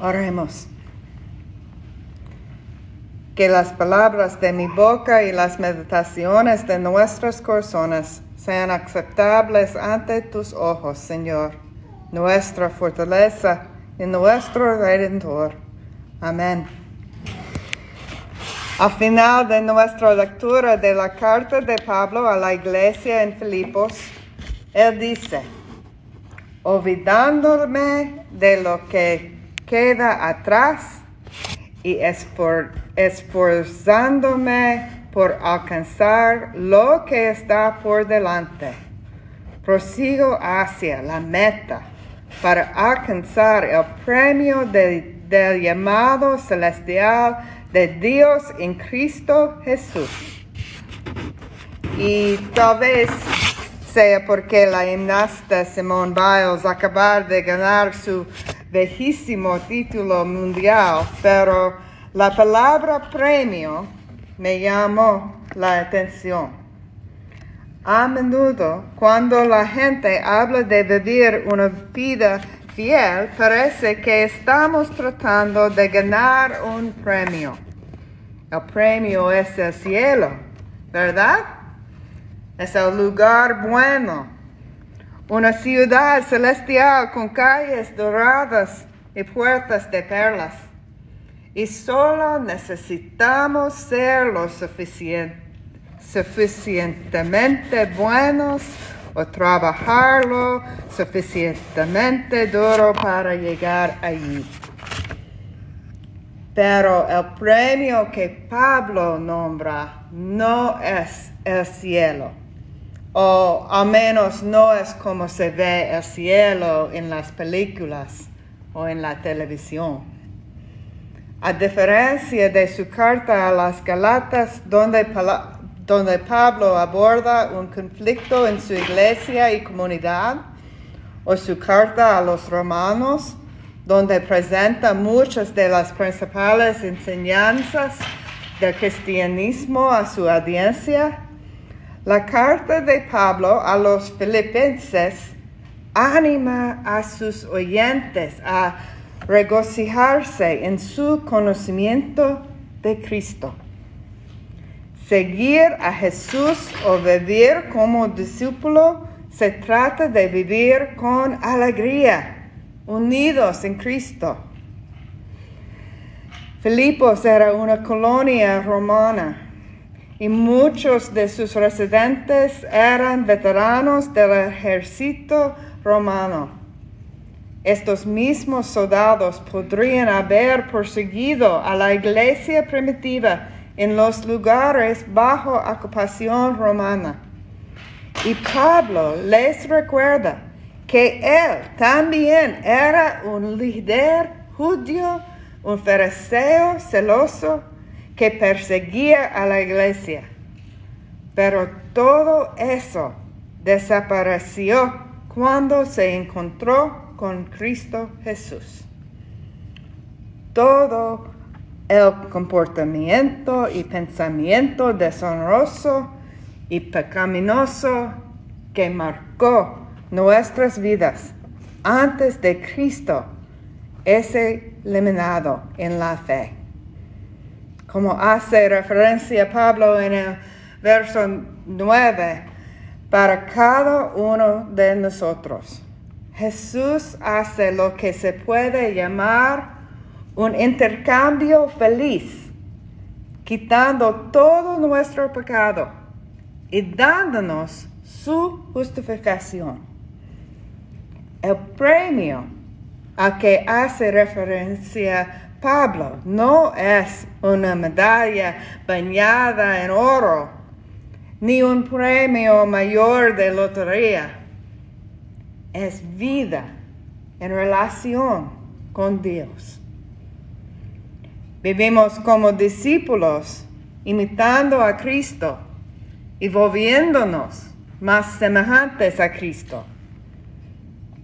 Oremos. Que las palabras de mi boca y las meditaciones de nuestros corazones sean aceptables ante tus ojos, Señor, nuestra fortaleza y nuestro redentor. Amén. Al final de nuestra lectura de la carta de Pablo a la iglesia en Filipos, él dice, olvidándome de lo que queda atrás y esforzándome por alcanzar lo que está por delante. Prosigo hacia la meta para alcanzar el premio del llamado celestial de Dios en Cristo Jesús. Y tal vez sea porque la gimnasta Simone Biles acaba de ganar su viejísimo título mundial, pero la palabra premio me llamó la atención. A menudo, cuando la gente habla de vivir una vida fiel, parece que estamos tratando de ganar un premio. El premio es el cielo, ¿verdad? Es el lugar bueno. Una ciudad celestial con calles doradas y puertas de perlas. Y solo necesitamos ser lo suficientemente buenos o trabajarlo suficientemente duro para llegar allí. Pero el premio que Pablo nombra no es el cielo, o al menos no es como se ve el cielo en las películas o en la televisión. A diferencia de su carta a las Galatas, donde donde Pablo aborda un conflicto en su iglesia y comunidad, o su carta a los romanos, donde presenta muchas de las principales enseñanzas del cristianismo a su audiencia, la carta de Pablo a los filipenses anima a sus oyentes a regocijarse en su conocimiento de Cristo. Seguir a Jesús o vivir como discípulo se trata de vivir con alegría, unidos en Cristo. Filipos era una colonia romana y muchos de sus residentes eran veteranos del ejército romano. Estos mismos soldados podrían haber perseguido a la iglesia primitiva en los lugares bajo ocupación romana. Y Pablo les recuerda que él también era un líder judío, un fariseo celoso que perseguía a la iglesia. Pero todo eso desapareció cuando se encontró con Cristo Jesús. Todo el comportamiento y pensamiento deshonroso y pecaminoso que marcó nuestras vidas antes de Cristo es eliminado en la fe. Como hace referencia Pablo en el verso 9, para cada uno de nosotros, Jesús hace lo que se puede llamar un intercambio feliz, quitando todo nuestro pecado y dándonos su justificación. El premio a que hace referencia Pablo no es una medalla bañada en oro, ni un premio mayor de lotería. Es vida en relación con Dios. Vivimos como discípulos, imitando a Cristo y volviéndonos más semejantes a Cristo.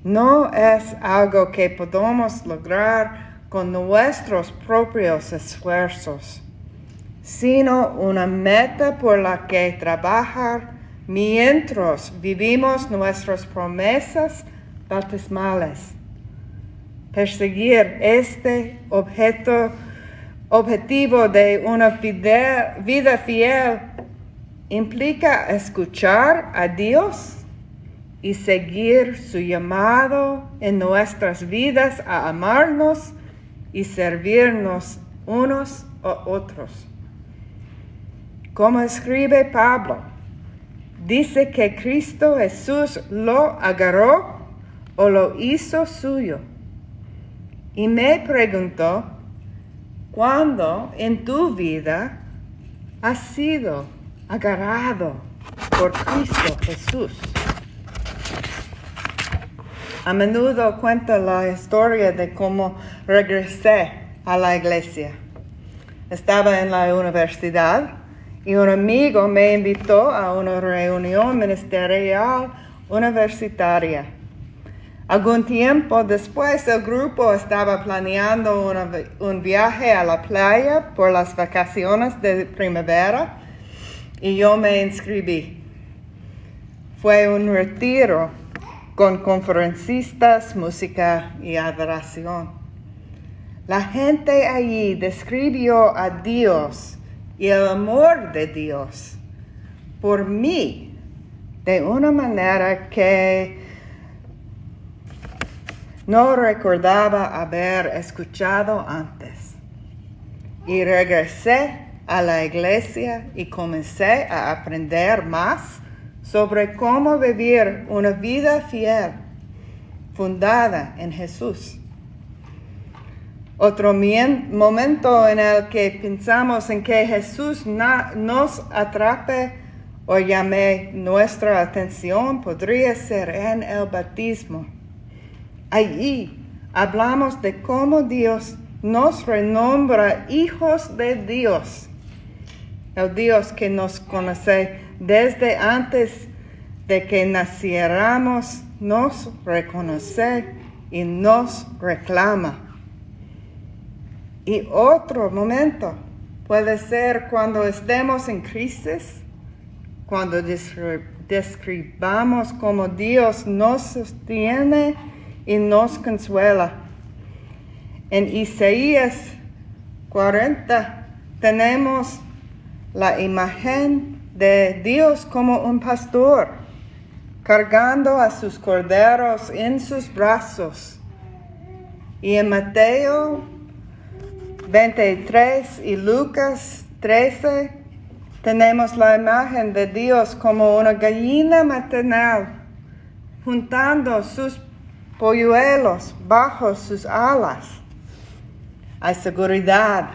No es algo que podamos lograr con nuestros propios esfuerzos, sino una meta por la que trabajar mientras vivimos nuestras promesas bautismales. Perseguir este objeto, objetivo de una vida fiel implica escuchar a Dios y seguir su llamado en nuestras vidas a amarnos y servirnos unos a otros. Como escribe Pablo, dice que Cristo Jesús lo agarró o lo hizo suyo. Y me preguntó, ¿cuándo en tu vida has sido agarrado por Cristo Jesús? A menudo cuento la historia de cómo regresé a la iglesia. Estaba en la universidad y un amigo me invitó a una reunión ministerial universitaria. Algún tiempo después el grupo estaba planeando un viaje a la playa por las vacaciones de primavera y yo me inscribí. Fue un retiro con conferencistas, música y adoración. La gente allí describió a Dios y el amor de Dios por mí de una manera que no recordaba haber escuchado antes. Y regresé a la iglesia y comencé a aprender más sobre cómo vivir una vida fiel, fundada en Jesús. Otro momento en el que pensamos en que Jesús nos atrape o llame nuestra atención podría ser en el bautismo. Allí hablamos de cómo Dios nos renombra hijos de Dios, el Dios que nos conoce desde antes de que naciéramos, nos reconoce y nos reclama. Y otro momento puede ser cuando estemos en crisis, cuando describamos cómo Dios nos sostiene y nos consuela. En Isaías 40 tenemos la imagen de Dios como un pastor, cargando a sus corderos en sus brazos. Y en Mateo 23 y Lucas 13 tenemos la imagen de Dios como una gallina maternal, juntando sus polluelos bajo sus alas. Hay seguridad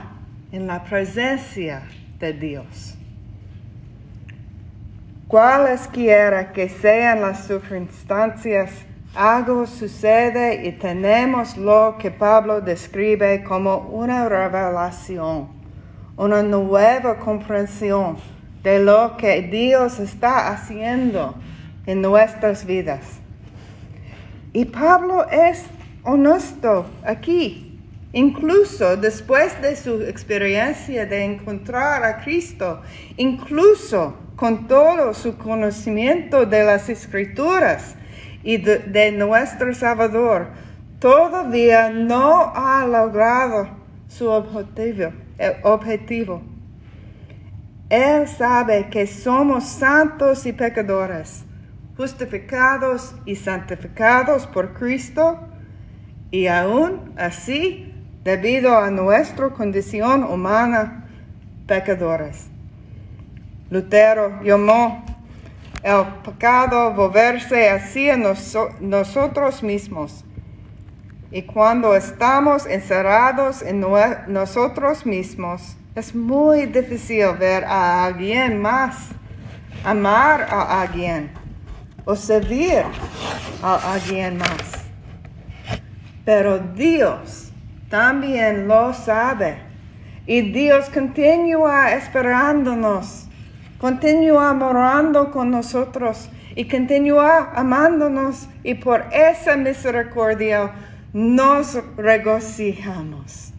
en la presencia de Dios. Cualesquiera que sean las circunstancias, algo sucede y tenemos lo que Pablo describe como una revelación, una nueva comprensión de lo que Dios está haciendo en nuestras vidas. Y Pablo es honesto aquí, incluso después de su experiencia de encontrar a Cristo, incluso con todo su conocimiento de las escrituras y de, nuestro Salvador, todavía no ha logrado su objetivo, objetivo. Él sabe que somos santos y pecadores, justificados y santificados por Cristo, y aún así, debido a nuestra condición humana, pecadores. Lutero llamó el pecado volverse hacia nosotros mismos. Y cuando estamos encerrados en nosotros mismos, es muy difícil ver a alguien más, amar a alguien o servir a alguien más. Pero Dios también lo sabe y Dios continúa esperándonos continúa morando con nosotros y continúa amándonos y por esa misericordia nos regocijamos.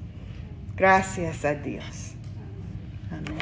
Gracias a Dios. Amén.